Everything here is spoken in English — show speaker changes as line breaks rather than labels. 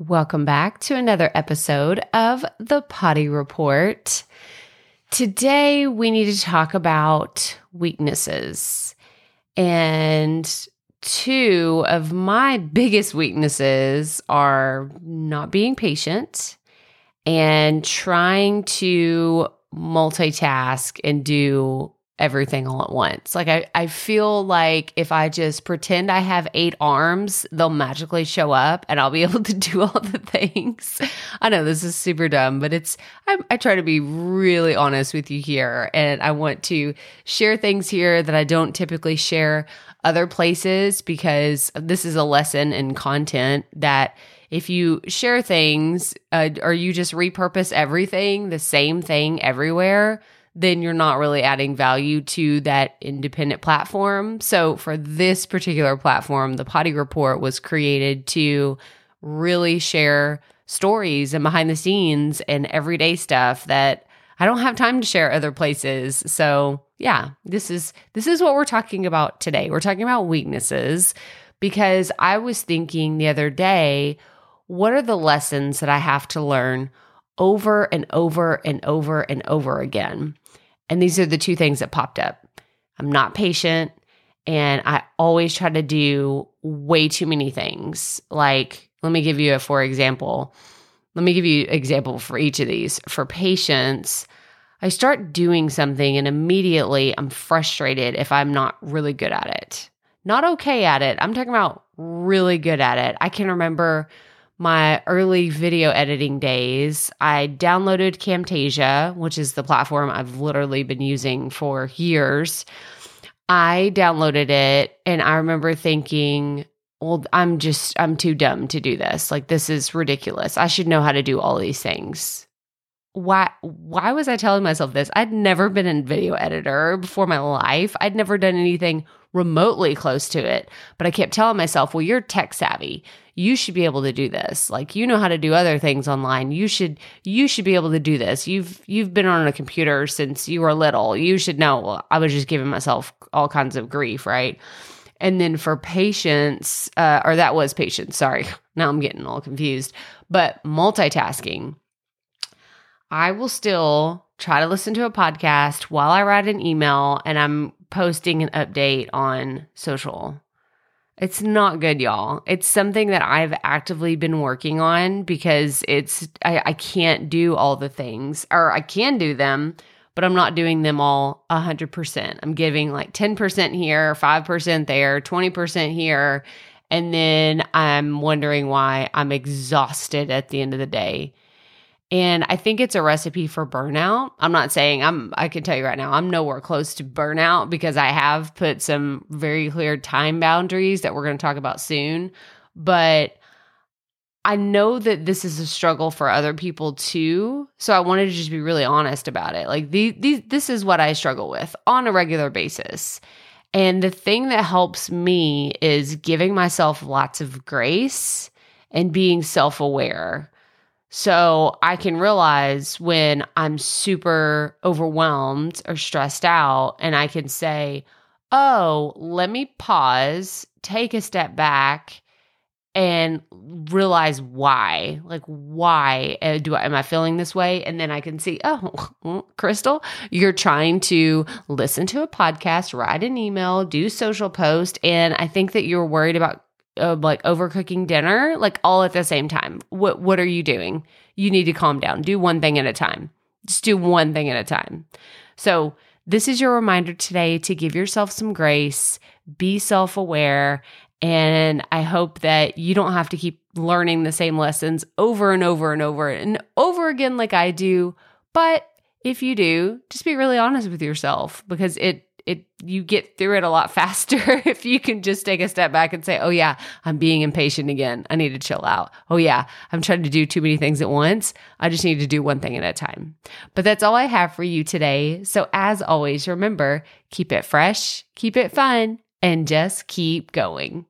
Welcome back to another episode of the Potty Report. Today, we need to talk about weaknesses. And two of my biggest weaknesses are not being patient and trying to multitask and do everything all at once. Like I, I feel like if I just pretend I have eight arms, they'll magically show up and I'll be able to do all the things. I know this is super dumb, but it's I, I try to be really honest with you here, and I want to share things here that I don't typically share other places because this is a lesson in content that if you share things uh, or you just repurpose everything the same thing everywhere then you're not really adding value to that independent platform. So, for this particular platform, the Potty Report was created to really share stories and behind the scenes and everyday stuff that I don't have time to share other places. So, yeah, this is this is what we're talking about today. We're talking about weaknesses because I was thinking the other day, what are the lessons that I have to learn over and over and over and over again? And these are the two things that popped up. I'm not patient and I always try to do way too many things. Like, let me give you a for example. Let me give you an example for each of these. For patience, I start doing something and immediately I'm frustrated if I'm not really good at it. Not okay at it. I'm talking about really good at it. I can remember my early video editing days, I downloaded Camtasia, which is the platform I've literally been using for years. I downloaded it and I remember thinking, well, I'm just, I'm too dumb to do this. Like, this is ridiculous. I should know how to do all these things. Why, why was I telling myself this? I'd never been a video editor before my life. I'd never done anything remotely close to it. But I kept telling myself, well, you're tech savvy. You should be able to do this. Like you know how to do other things online. You should you should be able to do this. You've you've been on a computer since you were little. You should know. I was just giving myself all kinds of grief right? And then for patience uh, or that was patience. Sorry. Now i'm getting all confused. But multitasking i will still try to listen to a podcast while i write an email and i'm posting an update on social it's not good, y'all. It's something that I've actively been working on because it's, I, I can't do all the things, or I can do them, but I'm not doing them all 100%. I'm giving like 10% here, 5% there, 20% here. And then I'm wondering why I'm exhausted at the end of the day. And I think it's a recipe for burnout. I'm not saying I'm, I can tell you right now, I'm nowhere close to burnout because I have put some very clear time boundaries that we're going to talk about soon. But I know that this is a struggle for other people too. So I wanted to just be really honest about it. Like, these, these, this is what I struggle with on a regular basis. And the thing that helps me is giving myself lots of grace and being self aware so I can realize when I'm super overwhelmed or stressed out, and I can say, Oh, let me pause, take a step back, and realize why. Like, why uh, do I, am I feeling this way? And then I can see, oh, Crystal, you're trying to listen to a podcast, write an email, do social post, and I think that you're worried about uh, like overcooking dinner like all at the same time. What what are you doing? You need to calm down. Do one thing at a time. Just do one thing at a time. So this is your reminder today to give yourself some grace be self-aware and i hope that you don't have to keep learning the same lessons over and over and over and over again like i do. But if you do just be really honest with yourself because it it you get through it a lot faster if you can just take a step back and say, "Oh yeah, I'm being impatient again. I need to chill out. Oh yeah, I'm trying to do too many things at once. I just need to do one thing at a time." But that's all I have for you today. So as always, remember, keep it fresh, keep it fun, and just keep going.